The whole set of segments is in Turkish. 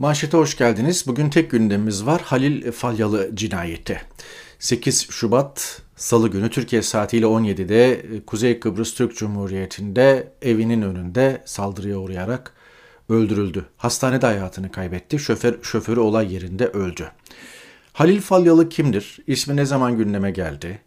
Manşete hoş geldiniz. Bugün tek gündemimiz var. Halil Falyalı cinayeti. 8 Şubat Salı günü Türkiye saatiyle 17'de Kuzey Kıbrıs Türk Cumhuriyeti'nde evinin önünde saldırıya uğrayarak öldürüldü. Hastanede hayatını kaybetti. Şoför, şoförü olay yerinde öldü. Halil Falyalı kimdir? İsmi ne zaman gündeme geldi?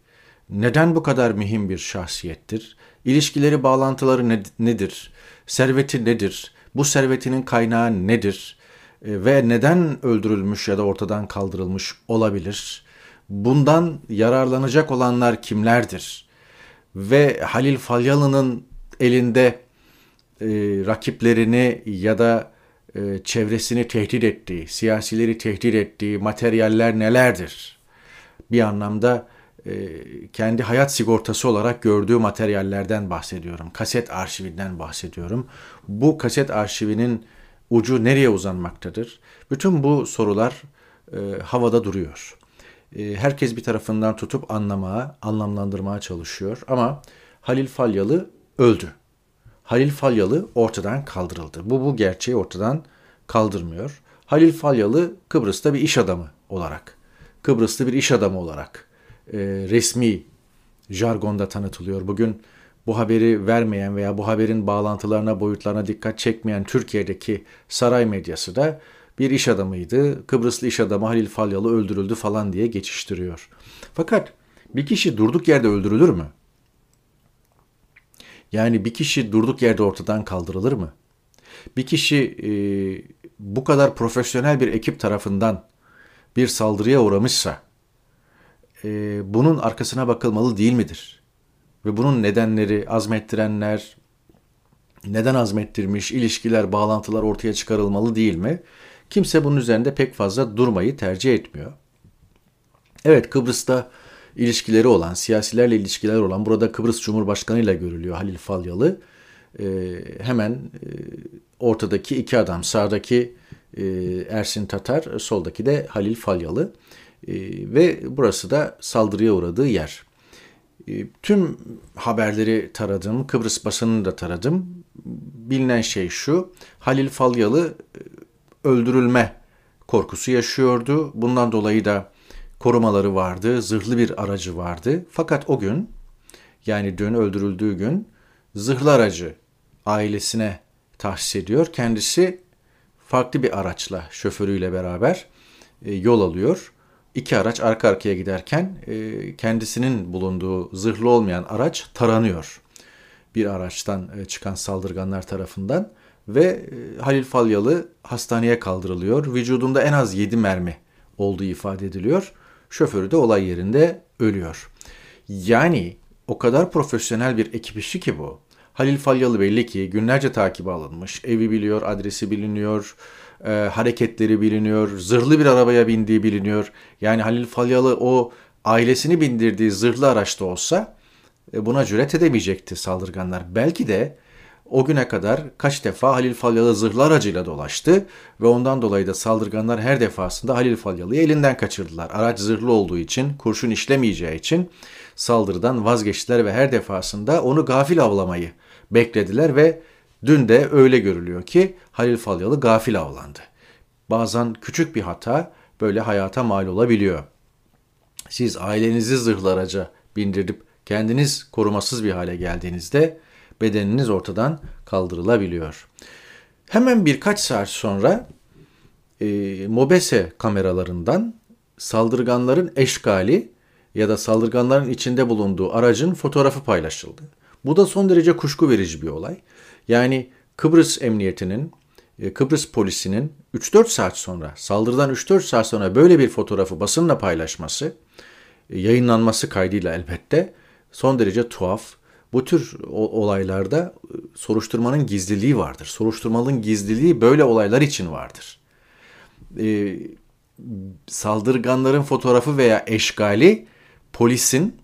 Neden bu kadar mühim bir şahsiyettir? İlişkileri, bağlantıları ne, nedir? Serveti nedir? Bu servetinin kaynağı nedir? E, ve neden öldürülmüş ya da ortadan kaldırılmış olabilir? Bundan yararlanacak olanlar kimlerdir? Ve Halil Falyalı'nın elinde e, rakiplerini ya da e, çevresini tehdit ettiği, siyasileri tehdit ettiği materyaller nelerdir? Bir anlamda e, kendi hayat sigortası olarak gördüğü materyallerden bahsediyorum. Kaset arşivinden bahsediyorum. Bu kaset arşivinin ucu nereye uzanmaktadır? Bütün bu sorular e, havada duruyor. E, herkes bir tarafından tutup anlamaya, anlamlandırmaya çalışıyor ama Halil Falyalı öldü. Halil Falyalı ortadan kaldırıldı. Bu bu gerçeği ortadan kaldırmıyor. Halil Falyalı Kıbrıs'ta bir iş adamı olarak, Kıbrıslı bir iş adamı olarak e, resmi jargonda tanıtılıyor. Bugün bu haberi vermeyen veya bu haberin bağlantılarına, boyutlarına dikkat çekmeyen Türkiye'deki saray medyası da bir iş adamıydı. Kıbrıslı iş adamı Halil Falyalı öldürüldü falan diye geçiştiriyor. Fakat bir kişi durduk yerde öldürülür mü? Yani bir kişi durduk yerde ortadan kaldırılır mı? Bir kişi e, bu kadar profesyonel bir ekip tarafından bir saldırıya uğramışsa e, bunun arkasına bakılmalı değil midir? Ve bunun nedenleri, azmettirenler, neden azmettirmiş, ilişkiler, bağlantılar ortaya çıkarılmalı değil mi? Kimse bunun üzerinde pek fazla durmayı tercih etmiyor. Evet Kıbrıs'ta ilişkileri olan, siyasilerle ilişkiler olan, burada Kıbrıs Cumhurbaşkanı ile görülüyor Halil Falyalı. E, hemen ortadaki iki adam, sağdaki e, Ersin Tatar, soldaki de Halil Falyalı. E, ve burası da saldırıya uğradığı yer. E, tüm haberleri taradım, Kıbrıs basınını da taradım. Bilinen şey şu, Halil Falyalı e, öldürülme korkusu yaşıyordu. Bundan dolayı da korumaları vardı, zırhlı bir aracı vardı. Fakat o gün, yani dün öldürüldüğü gün zırhlı aracı ailesine tahsis ediyor. Kendisi farklı bir araçla, şoförüyle beraber yol alıyor iki araç arka arkaya giderken e, kendisinin bulunduğu zırhlı olmayan araç taranıyor. Bir araçtan e, çıkan saldırganlar tarafından ve e, Halil Falyalı hastaneye kaldırılıyor. Vücudunda en az 7 mermi olduğu ifade ediliyor. Şoförü de olay yerinde ölüyor. Yani o kadar profesyonel bir ekip işi ki bu. Halil Falyalı belli ki günlerce takibi alınmış. Evi biliyor, adresi biliniyor, e, hareketleri biliniyor, zırhlı bir arabaya bindiği biliniyor. Yani Halil Falyalı o ailesini bindirdiği zırhlı araçta olsa e, buna cüret edemeyecekti saldırganlar. Belki de o güne kadar kaç defa Halil Falyalı zırhlı aracıyla dolaştı ve ondan dolayı da saldırganlar her defasında Halil Falyalı'yı elinden kaçırdılar. Araç zırhlı olduğu için, kurşun işlemeyeceği için saldırıdan vazgeçtiler ve her defasında onu gafil avlamayı beklediler ve Dün de öyle görülüyor ki Halil Falyalı gafil avlandı. Bazen küçük bir hata böyle hayata mal olabiliyor. Siz ailenizi zırhlı araca bindirip kendiniz korumasız bir hale geldiğinizde bedeniniz ortadan kaldırılabiliyor. Hemen birkaç saat sonra e, Mobese kameralarından saldırganların eşkali ya da saldırganların içinde bulunduğu aracın fotoğrafı paylaşıldı. Bu da son derece kuşku verici bir olay. Yani Kıbrıs Emniyeti'nin, e, Kıbrıs polisinin 3-4 saat sonra, saldırıdan 3-4 saat sonra böyle bir fotoğrafı basınla paylaşması, e, yayınlanması kaydıyla elbette son derece tuhaf. Bu tür olaylarda e, soruşturmanın gizliliği vardır. Soruşturmanın gizliliği böyle olaylar için vardır. Ee, saldırganların fotoğrafı veya eşgali polisin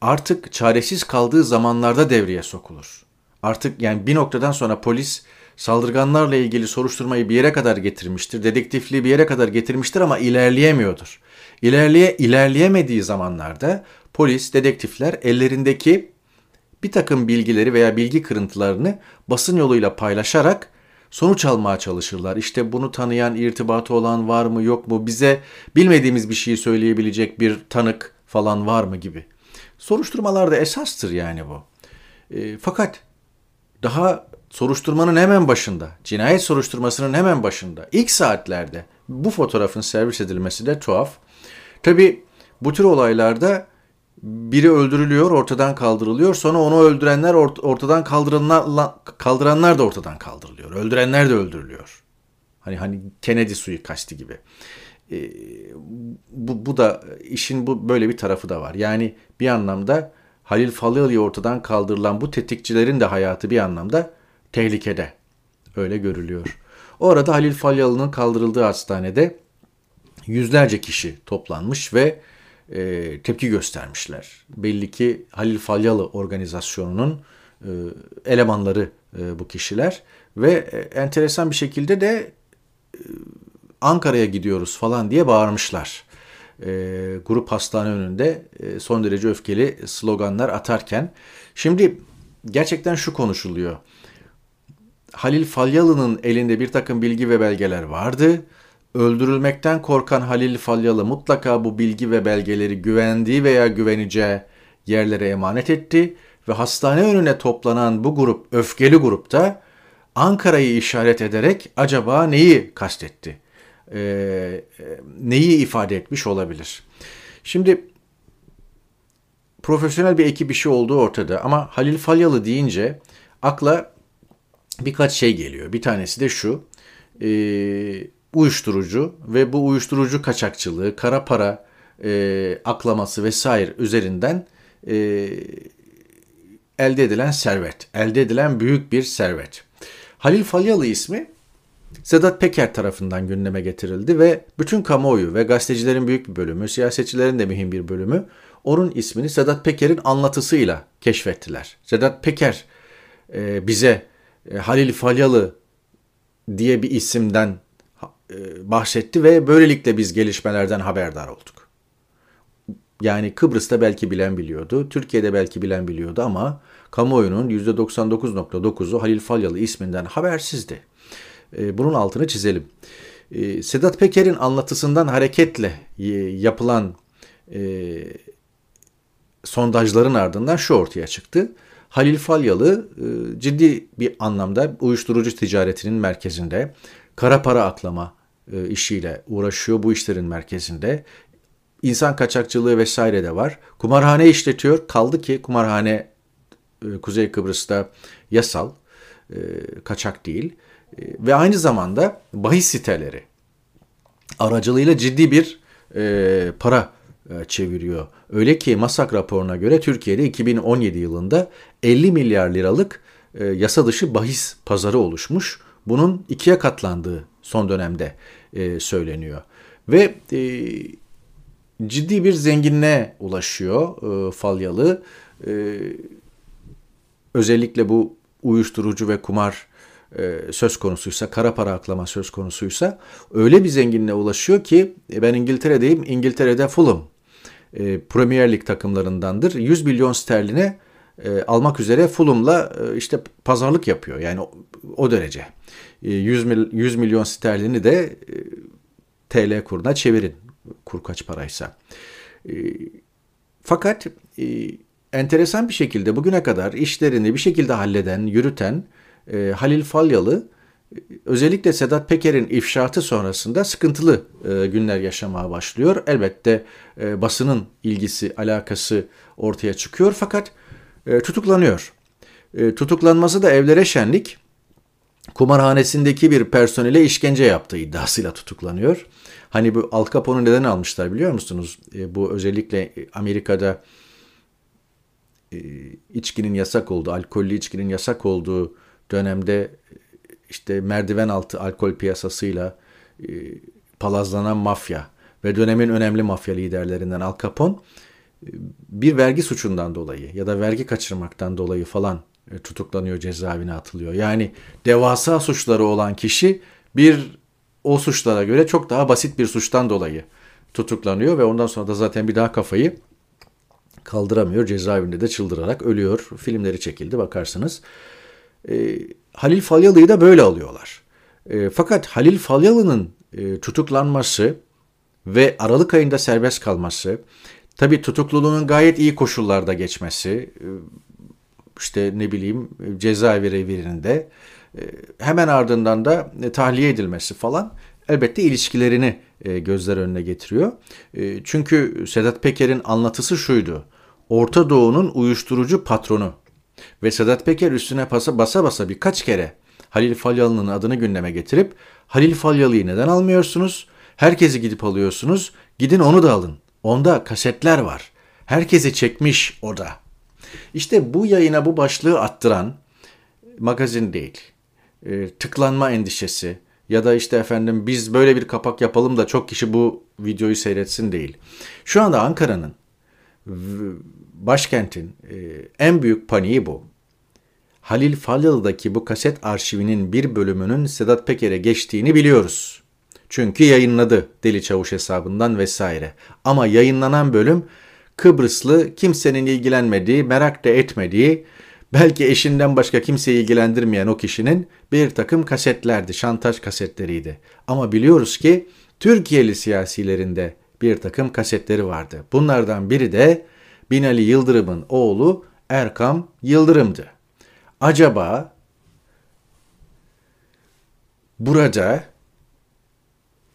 artık çaresiz kaldığı zamanlarda devreye sokulur. Artık yani bir noktadan sonra polis saldırganlarla ilgili soruşturmayı bir yere kadar getirmiştir. Dedektifliği bir yere kadar getirmiştir ama ilerleyemiyordur. İlerleye, ilerleyemediği zamanlarda polis, dedektifler ellerindeki bir takım bilgileri veya bilgi kırıntılarını basın yoluyla paylaşarak sonuç almaya çalışırlar. İşte bunu tanıyan, irtibatı olan var mı yok mu, bize bilmediğimiz bir şeyi söyleyebilecek bir tanık falan var mı gibi. Soruşturmalarda esastır yani bu. E, fakat daha soruşturmanın hemen başında, cinayet soruşturmasının hemen başında, ilk saatlerde bu fotoğrafın servis edilmesi de tuhaf. Tabi bu tür olaylarda biri öldürülüyor, ortadan kaldırılıyor. Sonra onu öldürenler ortadan kaldırılanlar, kaldıranlar da ortadan kaldırılıyor. Öldürenler de öldürülüyor. Hani hani Kennedy suikasti gibi. Ee, bu, bu da işin bu böyle bir tarafı da var. Yani bir anlamda Halil Falyalı'ya ortadan kaldırılan bu tetikçilerin de hayatı bir anlamda tehlikede. Öyle görülüyor. O arada Halil Falyalı'nın kaldırıldığı hastanede yüzlerce kişi toplanmış ve e, tepki göstermişler. Belli ki Halil Falyalı organizasyonunun e, elemanları e, bu kişiler ve e, enteresan bir şekilde de e, Ankara'ya gidiyoruz falan diye bağırmışlar. E, grup hastane önünde e, son derece öfkeli sloganlar atarken. Şimdi gerçekten şu konuşuluyor. Halil Falyalı'nın elinde bir takım bilgi ve belgeler vardı. Öldürülmekten korkan Halil Falyalı mutlaka bu bilgi ve belgeleri güvendiği veya güveneceği yerlere emanet etti ve hastane önüne toplanan bu grup, öfkeli grupta Ankara'yı işaret ederek acaba neyi kastetti? Ee, neyi ifade etmiş olabilir? Şimdi profesyonel bir ekip işi olduğu ortada ama Halil Falyalı deyince akla birkaç şey geliyor. Bir tanesi de şu. E, uyuşturucu ve bu uyuşturucu kaçakçılığı, kara para e, aklaması vesaire üzerinden e, elde edilen servet. Elde edilen büyük bir servet. Halil Falyalı ismi Sedat Peker tarafından gündeme getirildi ve bütün kamuoyu ve gazetecilerin büyük bir bölümü, siyasetçilerin de mühim bir bölümü onun ismini Sedat Peker'in anlatısıyla keşfettiler. Sedat Peker e, bize e, Halil Falyalı diye bir isimden e, bahsetti ve böylelikle biz gelişmelerden haberdar olduk. Yani Kıbrıs'ta belki bilen biliyordu, Türkiye'de belki bilen biliyordu ama kamuoyunun %99.9'u Halil Falyalı isminden habersizdi. E, bunun altını çizelim. Sedat Peker'in anlatısından hareketle yapılan sondajların ardından şu ortaya çıktı. Halil Falyalı e, ciddi bir anlamda uyuşturucu ticaretinin merkezinde kara para aklama e, işiyle uğraşıyor bu işlerin merkezinde. İnsan kaçakçılığı vesaire de var. Kumarhane işletiyor. Kaldı ki kumarhane e, Kuzey Kıbrıs'ta yasal, kaçak değil. Ve aynı zamanda bahis siteleri aracılığıyla ciddi bir para e, çeviriyor. Öyle ki Masak raporuna göre Türkiye'de 2017 yılında 50 milyar liralık e, yasa dışı bahis pazarı oluşmuş. Bunun ikiye katlandığı son dönemde e, söyleniyor. Ve ciddi bir zenginliğe ulaşıyor Falyalı. Özellikle bu uyuşturucu ve kumar söz konusuysa, kara para aklama söz konusuysa öyle bir zenginliğe ulaşıyor ki ben İngiltere'deyim. İngiltere'de Fulham e, Premier Lig takımlarındandır. 100 milyon sterline e, almak üzere Fulham'la e, işte pazarlık yapıyor. Yani o, derece. E, 100, mil, 100 milyon sterlini de e, TL kuruna çevirin. Kur kaç paraysa. E, fakat e, enteresan bir şekilde bugüne kadar işlerini bir şekilde halleden, yürüten e, Halil Falyalı özellikle Sedat Peker'in ifşaatı sonrasında sıkıntılı e, günler yaşamaya başlıyor. Elbette e, basının ilgisi, alakası ortaya çıkıyor fakat e, tutuklanıyor. E, tutuklanması da evlere şenlik, kumarhanesindeki bir personele işkence yaptığı iddiasıyla tutuklanıyor. Hani bu Al Capone'u neden almışlar biliyor musunuz? E, bu özellikle Amerika'da e, içkinin yasak olduğu, alkollü içkinin yasak olduğu dönemde işte merdiven altı alkol piyasasıyla e, palazlanan mafya ve dönemin önemli mafya liderlerinden Al Capone e, bir vergi suçundan dolayı ya da vergi kaçırmaktan dolayı falan e, tutuklanıyor, cezaevine atılıyor. Yani devasa suçları olan kişi bir o suçlara göre çok daha basit bir suçtan dolayı tutuklanıyor ve ondan sonra da zaten bir daha kafayı kaldıramıyor. Cezaevinde de çıldırarak ölüyor. Filmleri çekildi bakarsınız. Ee, Halil Falyalı'yı da böyle alıyorlar. E, fakat Halil Falyalı'nın e, tutuklanması ve Aralık ayında serbest kalması, tabi tutukluluğunun gayet iyi koşullarda geçmesi, e, işte ne bileyim cezaevi revirinde e, hemen ardından da e, tahliye edilmesi falan elbette ilişkilerini e, gözler önüne getiriyor. Çünkü Sedat Peker'in anlatısı şuydu. Orta Doğu'nun uyuşturucu patronu ve Sedat Peker üstüne basa basa, basa birkaç kere Halil Falyalı'nın adını gündeme getirip Halil Falyalı'yı neden almıyorsunuz? Herkesi gidip alıyorsunuz. Gidin onu da alın. Onda kasetler var. Herkesi çekmiş o da. İşte bu yayına bu başlığı attıran magazin değil. E, tıklanma endişesi ya da işte efendim biz böyle bir kapak yapalım da çok kişi bu videoyu seyretsin değil. Şu anda Ankara'nın başkentin e, en büyük paniği bu. Halil Falyalı'daki bu kaset arşivinin bir bölümünün Sedat Peker'e geçtiğini biliyoruz. Çünkü yayınladı Deli Çavuş hesabından vesaire. Ama yayınlanan bölüm Kıbrıslı kimsenin ilgilenmediği, merak da etmediği, belki eşinden başka kimseyi ilgilendirmeyen o kişinin bir takım kasetlerdi, şantaj kasetleriydi. Ama biliyoruz ki Türkiye'li siyasilerinde bir takım kasetleri vardı. Bunlardan biri de Binali Yıldırım'ın oğlu Erkam Yıldırım'dı. Acaba burada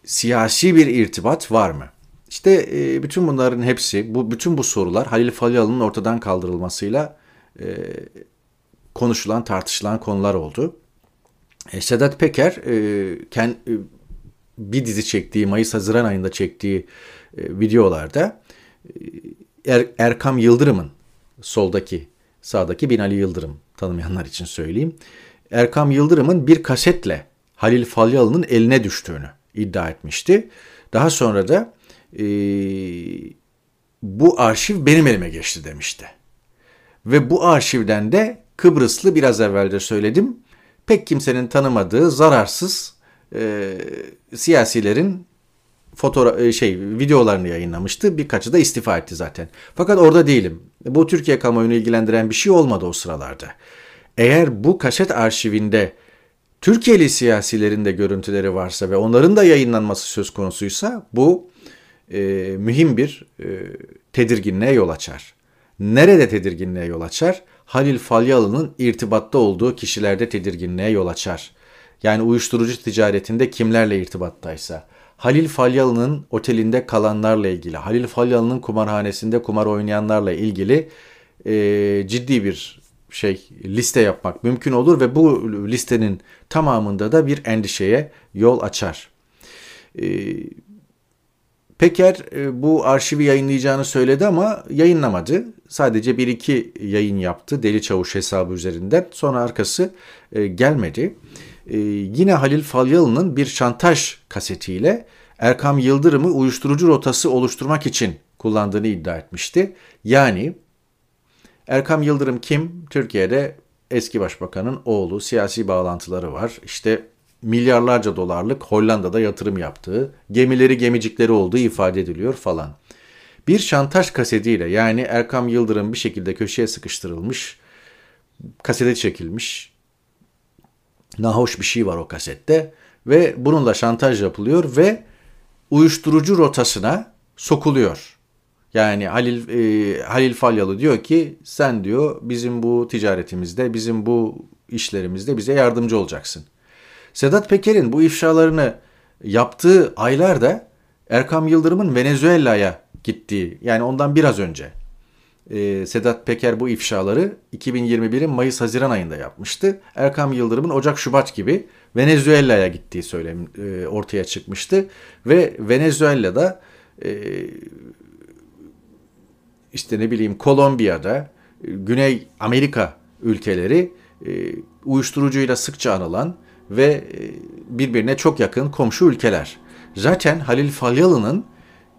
siyasi bir irtibat var mı? İşte e, bütün bunların hepsi, bu bütün bu sorular Halil Falyalı'nın ortadan kaldırılmasıyla e, konuşulan, tartışılan konular oldu. E, Sedat Peker e, kend, e, bir dizi çektiği, Mayıs-Haziran ayında çektiği e, videolarda e, er, Erkam Yıldırım'ın soldaki, sağdaki Binali Yıldırım tanımayanlar için söyleyeyim. Erkam Yıldırım'ın bir kasetle Halil Falyalı'nın eline düştüğünü iddia etmişti. Daha sonra da e, bu arşiv benim elime geçti demişti. Ve bu arşivden de Kıbrıslı biraz evvel de söyledim pek kimsenin tanımadığı zararsız e, siyasilerin fotoğraf şey videolarını yayınlamıştı. Birkaçı da istifa etti zaten. Fakat orada değilim. Bu Türkiye kamuoyunu ilgilendiren bir şey olmadı o sıralarda. Eğer bu kaset arşivinde Türkiye'li siyasilerin de görüntüleri varsa ve onların da yayınlanması söz konusuysa bu e, mühim bir e, tedirginliğe yol açar. Nerede tedirginliğe yol açar? Halil Falyalı'nın irtibatta olduğu kişilerde tedirginliğe yol açar. Yani uyuşturucu ticaretinde kimlerle irtibattaysa. Halil Falyalı'nın otelinde kalanlarla ilgili, Halil Falyalı'nın kumarhanesinde kumar oynayanlarla ilgili e, ciddi bir şey liste yapmak mümkün olur ve bu listenin tamamında da bir endişeye yol açar. E, Peker e, bu arşivi yayınlayacağını söyledi ama yayınlamadı. Sadece bir iki yayın yaptı Deli Çavuş hesabı üzerinden. Sonra arkası e, gelmedi. E, yine Halil Falyalı'nın bir şantaj kasetiyle Erkam Yıldırım'ı uyuşturucu rotası oluşturmak için kullandığını iddia etmişti. Yani Erkam Yıldırım kim? Türkiye'de eski başbakanın oğlu, siyasi bağlantıları var. İşte milyarlarca dolarlık Hollanda'da yatırım yaptığı, gemileri gemicikleri olduğu ifade ediliyor falan. Bir şantaj kasetiyle yani Erkam Yıldırım bir şekilde köşeye sıkıştırılmış, kasete çekilmiş. Nahoş bir şey var o kasette ve bununla şantaj yapılıyor ve uyuşturucu rotasına sokuluyor. Yani Halil e, Halil Falyalı diyor ki sen diyor bizim bu ticaretimizde, bizim bu işlerimizde bize yardımcı olacaksın. Sedat Peker'in bu ifşalarını yaptığı aylarda Erkam Yıldırım'ın Venezuela'ya gittiği yani ondan biraz önce e, Sedat Peker bu ifşaları 2021'in Mayıs-Haziran ayında yapmıştı. Erkam Yıldırım'ın Ocak-Şubat gibi Venezuela'ya gittiği söylem e, ortaya çıkmıştı ve Venezuela'da e, işte ne bileyim Kolombiya'da Güney Amerika ülkeleri e, uyuşturucuyla sıkça anılan ve e, birbirine çok yakın komşu ülkeler. Zaten Halil Falyalı'nın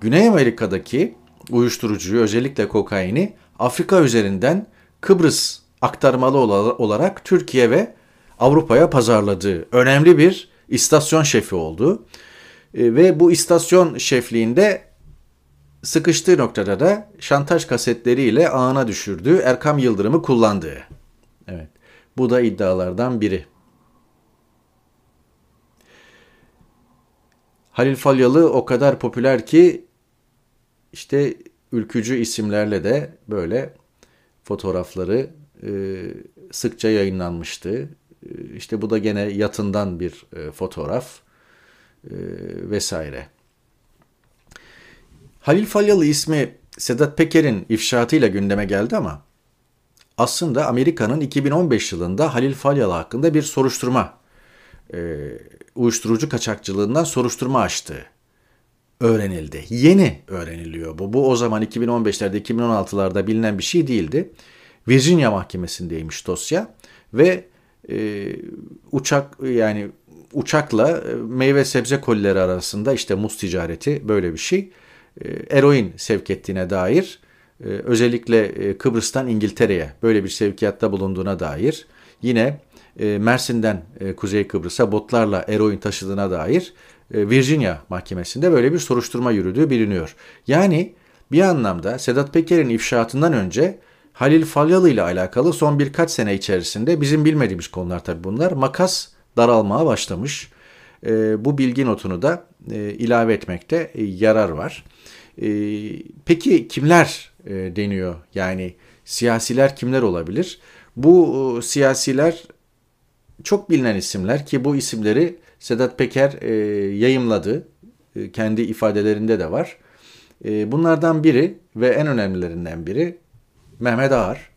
Güney Amerika'daki uyuşturucuyu özellikle kokaini Afrika üzerinden Kıbrıs aktarmalı olarak Türkiye ve Avrupa'ya pazarladığı önemli bir istasyon şefi oldu. E, ve bu istasyon şefliğinde sıkıştığı noktada da şantaj kasetleriyle ağına düşürdüğü Erkam Yıldırım'ı kullandığı. Evet. Bu da iddialardan biri. Halil Falyalı o kadar popüler ki işte ülkücü isimlerle de böyle fotoğrafları e, sıkça yayınlanmıştı. E, işte bu da gene yatından bir e, fotoğraf e, vesaire. Halil Falyalı ismi Sedat Peker'in ifşaatıyla gündeme geldi ama aslında Amerika'nın 2015 yılında Halil Falyalı hakkında bir soruşturma, e, uyuşturucu kaçakçılığından soruşturma açtığı öğrenildi. Yeni öğreniliyor bu. Bu o zaman 2015'lerde 2016'larda bilinen bir şey değildi. Virginia mahkemesindeymiş dosya ve e, uçak yani uçakla e, meyve sebze kolileri arasında işte muz ticareti böyle bir şey e, eroin sevk ettiğine dair e, özellikle e, Kıbrıs'tan İngiltere'ye böyle bir sevkiyatta bulunduğuna dair yine e, Mersin'den e, Kuzey Kıbrıs'a botlarla eroin taşıdığına dair Virginia mahkemesinde böyle bir soruşturma yürüdüğü biliniyor. Yani bir anlamda Sedat Peker'in ifşaatından önce Halil Falyalı ile alakalı son birkaç sene içerisinde bizim bilmediğimiz konular tabii bunlar makas daralmaya başlamış. E, bu bilgi notunu da e, ilave etmekte e, yarar var. E, peki kimler e, deniyor? Yani siyasiler kimler olabilir? Bu e, siyasiler çok bilinen isimler ki bu isimleri Sedat Peker e, yayımladı. E, kendi ifadelerinde de var. E, bunlardan biri ve en önemlilerinden biri Mehmet Ağar.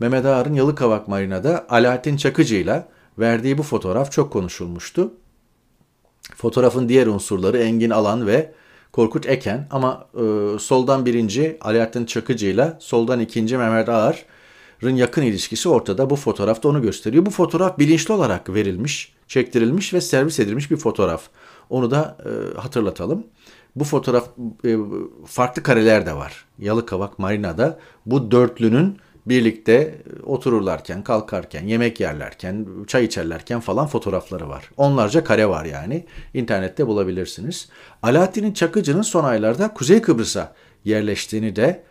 Mehmet Ağar'ın Yalıkavak Marina'da Alaaddin Çakıcı ile verdiği bu fotoğraf çok konuşulmuştu. Fotoğrafın diğer unsurları Engin Alan ve Korkut Eken ama e, soldan birinci Alaaddin Çakıcı ile soldan ikinci Mehmet Ağar'ın yakın ilişkisi ortada. Bu fotoğrafta onu gösteriyor. Bu fotoğraf bilinçli olarak verilmiş, çektirilmiş ve servis edilmiş bir fotoğraf. Onu da e, hatırlatalım. Bu fotoğraf e, farklı kareler de var. Yalıkavak Marina'da bu dörtlünün birlikte otururlarken, kalkarken, yemek yerlerken, çay içerlerken falan fotoğrafları var. Onlarca kare var yani. İnternette bulabilirsiniz. Alaaddin Çakıcı'nın son aylarda Kuzey Kıbrıs'a yerleştiğini de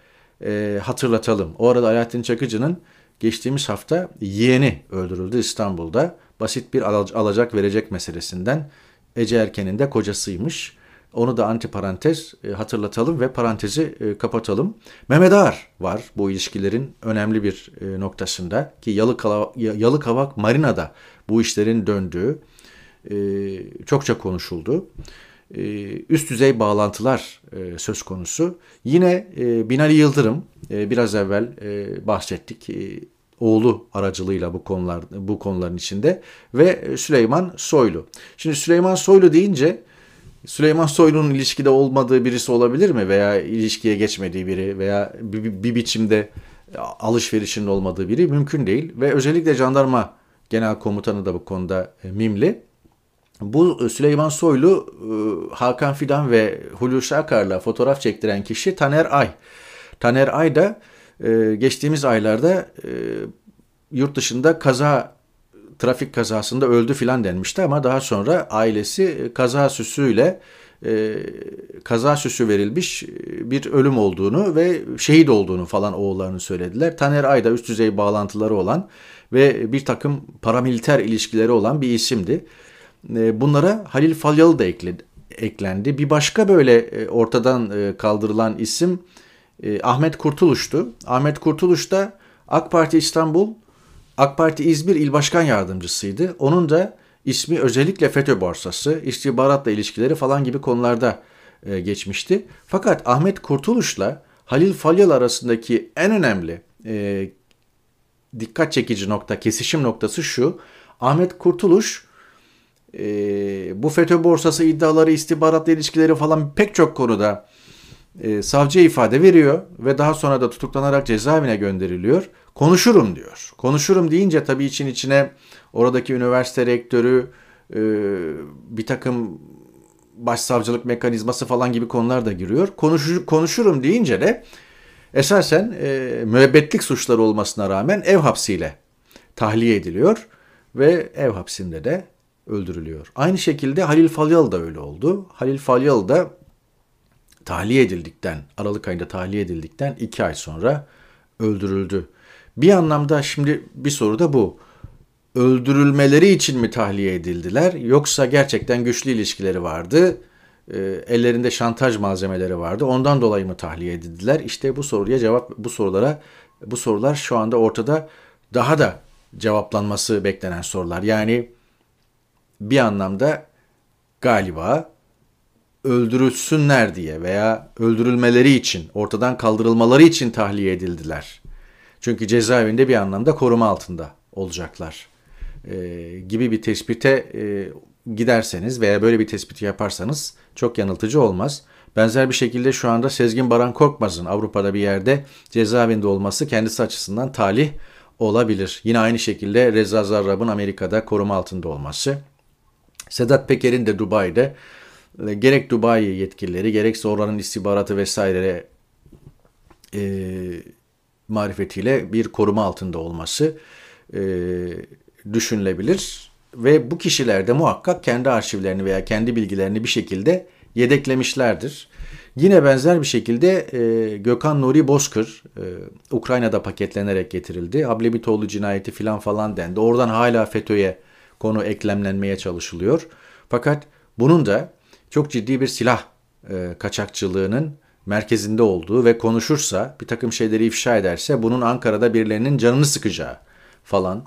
e, hatırlatalım. O arada Alaaddin Çakıcı'nın geçtiğimiz hafta yeğeni öldürüldü İstanbul'da. Basit bir alacak verecek meselesinden Ece Erken'in de kocasıymış. Onu da antiparantez e, hatırlatalım ve parantezi e, kapatalım. Mehmet Ağar var bu ilişkilerin önemli bir e, noktasında ki Yalıkavak, Yalıkavak Marina'da bu işlerin döndüğü çokça konuşuldu. Üst düzey bağlantılar söz konusu. Yine Binali Yıldırım biraz evvel bahsettik oğlu aracılığıyla bu konular bu konuların içinde ve Süleyman Soylu. Şimdi Süleyman Soylu deyince Süleyman Soylu'nun ilişkide olmadığı birisi olabilir mi? Veya ilişkiye geçmediği biri veya bir, bir biçimde alışverişinin olmadığı biri mümkün değil. Ve özellikle jandarma genel komutanı da bu konuda e, mimli. Bu e, Süleyman Soylu, e, Hakan Fidan ve Hulusi Akar'la fotoğraf çektiren kişi Taner Ay. Taner Ay da geçtiğimiz aylarda yurt dışında kaza trafik kazasında öldü filan denmişti ama daha sonra ailesi e, kaza süsüyle e, kaza süsü verilmiş e, bir ölüm olduğunu ve şehit olduğunu falan oğullarını söylediler. Taner Ayda üst düzey bağlantıları olan ve bir takım paramiliter ilişkileri olan bir isimdi. E, bunlara Halil Falyalı da ekledi, eklendi. Bir başka böyle e, ortadan e, kaldırılan isim Ahmet Kurtuluş'tu. Ahmet Kurtuluş da AK Parti İstanbul AK Parti İzmir İl Başkan Yardımcısıydı. Onun da ismi özellikle FETÖ borsası, istihbaratla ilişkileri falan gibi konularda geçmişti. Fakat Ahmet Kurtuluş'la Halil Falyalı arasındaki en önemli e, dikkat çekici nokta, kesişim noktası şu. Ahmet Kurtuluş e, bu FETÖ borsası iddiaları, istihbaratla ilişkileri falan pek çok konuda e, savcıya ifade veriyor ve daha sonra da tutuklanarak cezaevine gönderiliyor. Konuşurum diyor. Konuşurum deyince tabii için içine oradaki üniversite rektörü e, bir takım başsavcılık mekanizması falan gibi konular da giriyor. Konuşur, konuşurum deyince de esasen e, müebbetlik suçları olmasına rağmen ev hapsiyle tahliye ediliyor ve ev hapsinde de öldürülüyor. Aynı şekilde Halil Falyalı da öyle oldu. Halil Falyalı da tahliye edildikten, Aralık ayında tahliye edildikten iki ay sonra öldürüldü. Bir anlamda şimdi bir soru da bu. Öldürülmeleri için mi tahliye edildiler yoksa gerçekten güçlü ilişkileri vardı e, ellerinde şantaj malzemeleri vardı. Ondan dolayı mı tahliye edildiler? İşte bu soruya cevap bu sorulara bu sorular şu anda ortada daha da cevaplanması beklenen sorular. Yani bir anlamda galiba öldürülsünler diye veya öldürülmeleri için, ortadan kaldırılmaları için tahliye edildiler. Çünkü cezaevinde bir anlamda koruma altında olacaklar e, gibi bir tespite e, giderseniz veya böyle bir tespiti yaparsanız çok yanıltıcı olmaz. Benzer bir şekilde şu anda Sezgin Baran Korkmaz'ın Avrupa'da bir yerde cezaevinde olması kendisi açısından talih olabilir. Yine aynı şekilde Reza Zarrab'ın Amerika'da koruma altında olması. Sedat Peker'in de Dubai'de e, gerek Dubai yetkilileri gerekse oranın istihbaratı vesaire e, marifetiyle bir koruma altında olması e, düşünülebilir. Ve bu kişiler de muhakkak kendi arşivlerini veya kendi bilgilerini bir şekilde yedeklemişlerdir. Yine benzer bir şekilde e, Gökhan Nuri Bozkır e, Ukrayna'da paketlenerek getirildi. Ablebitoğlu cinayeti filan falan dendi. Oradan hala FETÖ'ye konu eklemlenmeye çalışılıyor. Fakat bunun da çok ciddi bir silah e, kaçakçılığının merkezinde olduğu ve konuşursa bir takım şeyleri ifşa ederse bunun Ankara'da birilerinin canını sıkacağı falan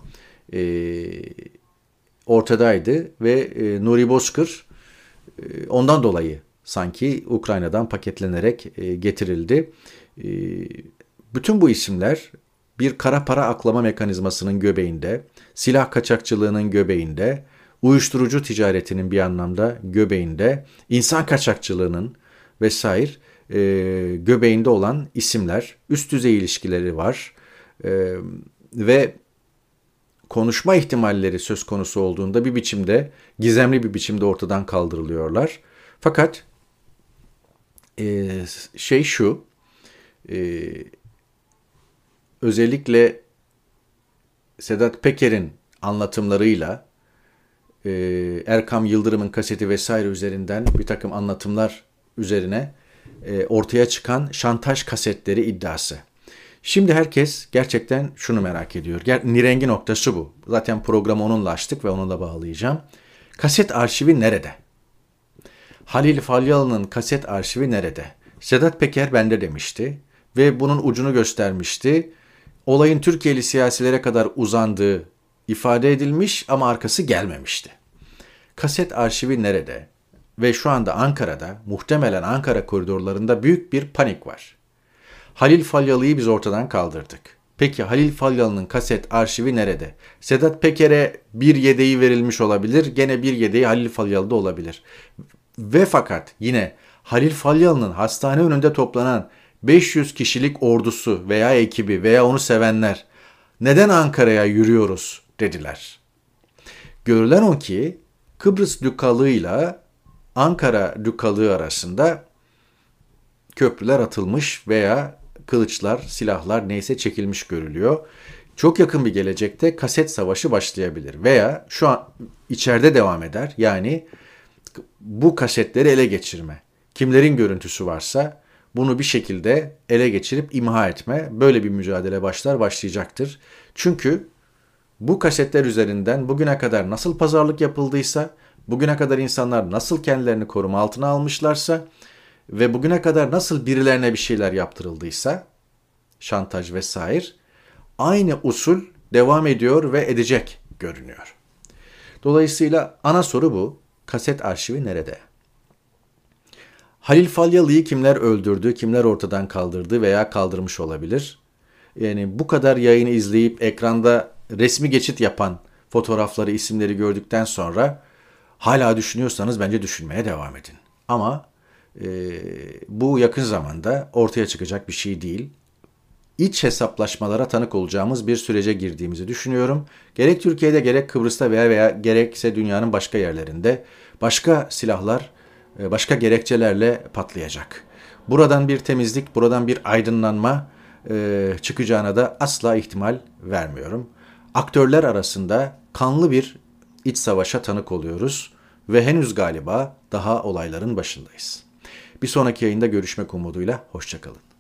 e, ortadaydı ve e, Nuri Bozkır e, ondan dolayı sanki Ukrayna'dan paketlenerek e, getirildi. E, bütün bu isimler bir kara para aklama mekanizmasının göbeğinde, silah kaçakçılığının göbeğinde, uyuşturucu ticaretinin bir anlamda göbeğinde, insan kaçakçılığının vesaire e, göbeğinde olan isimler, üst düzey ilişkileri var e, ve konuşma ihtimalleri söz konusu olduğunda bir biçimde, gizemli bir biçimde ortadan kaldırılıyorlar. Fakat e, şey şu, e, özellikle Sedat Peker'in anlatımlarıyla e, Erkam Yıldırım'ın kaseti vesaire üzerinden bir takım anlatımlar üzerine e, ortaya çıkan şantaj kasetleri iddiası. Şimdi herkes gerçekten şunu merak ediyor. Nirengi noktası bu. Zaten programı onunla açtık ve onunla bağlayacağım. Kaset arşivi nerede? Halil Falyalı'nın kaset arşivi nerede? Sedat Peker bende demişti ve bunun ucunu göstermişti. Olayın Türkiye'li siyasilere kadar uzandığı ifade edilmiş ama arkası gelmemişti. Kaset arşivi nerede? Ve şu anda Ankara'da, muhtemelen Ankara koridorlarında büyük bir panik var. Halil Falyalı'yı biz ortadan kaldırdık. Peki Halil Falyalı'nın kaset arşivi nerede? Sedat Peker'e bir yedeği verilmiş olabilir. Gene bir yedeği Halil Falyalı'da olabilir. Ve fakat yine Halil Falyalı'nın hastane önünde toplanan 500 kişilik ordusu veya ekibi veya onu sevenler neden Ankara'ya yürüyoruz dediler. Görülen o ki Kıbrıs Dükalığı ile Ankara Dükalığı arasında köprüler atılmış veya kılıçlar, silahlar neyse çekilmiş görülüyor. Çok yakın bir gelecekte kaset savaşı başlayabilir veya şu an içeride devam eder. Yani bu kasetleri ele geçirme. Kimlerin görüntüsü varsa bunu bir şekilde ele geçirip imha etme. Böyle bir mücadele başlar başlayacaktır. Çünkü bu kasetler üzerinden bugüne kadar nasıl pazarlık yapıldıysa, bugüne kadar insanlar nasıl kendilerini koruma altına almışlarsa ve bugüne kadar nasıl birilerine bir şeyler yaptırıldıysa, şantaj vesaire, aynı usul devam ediyor ve edecek görünüyor. Dolayısıyla ana soru bu. Kaset arşivi nerede? Halil Falyalı'yı kimler öldürdü, kimler ortadan kaldırdı veya kaldırmış olabilir? Yani bu kadar yayını izleyip ekranda resmi geçit yapan fotoğrafları, isimleri gördükten sonra hala düşünüyorsanız bence düşünmeye devam edin. Ama e, bu yakın zamanda ortaya çıkacak bir şey değil. İç hesaplaşmalara tanık olacağımız bir sürece girdiğimizi düşünüyorum. Gerek Türkiye'de gerek Kıbrıs'ta veya veya gerekse dünyanın başka yerlerinde başka silahlar, başka gerekçelerle patlayacak. Buradan bir temizlik, buradan bir aydınlanma e, çıkacağına da asla ihtimal vermiyorum. Aktörler arasında kanlı bir iç savaşa tanık oluyoruz ve henüz galiba daha olayların başındayız. Bir sonraki yayında görüşmek umuduyla, hoşçakalın.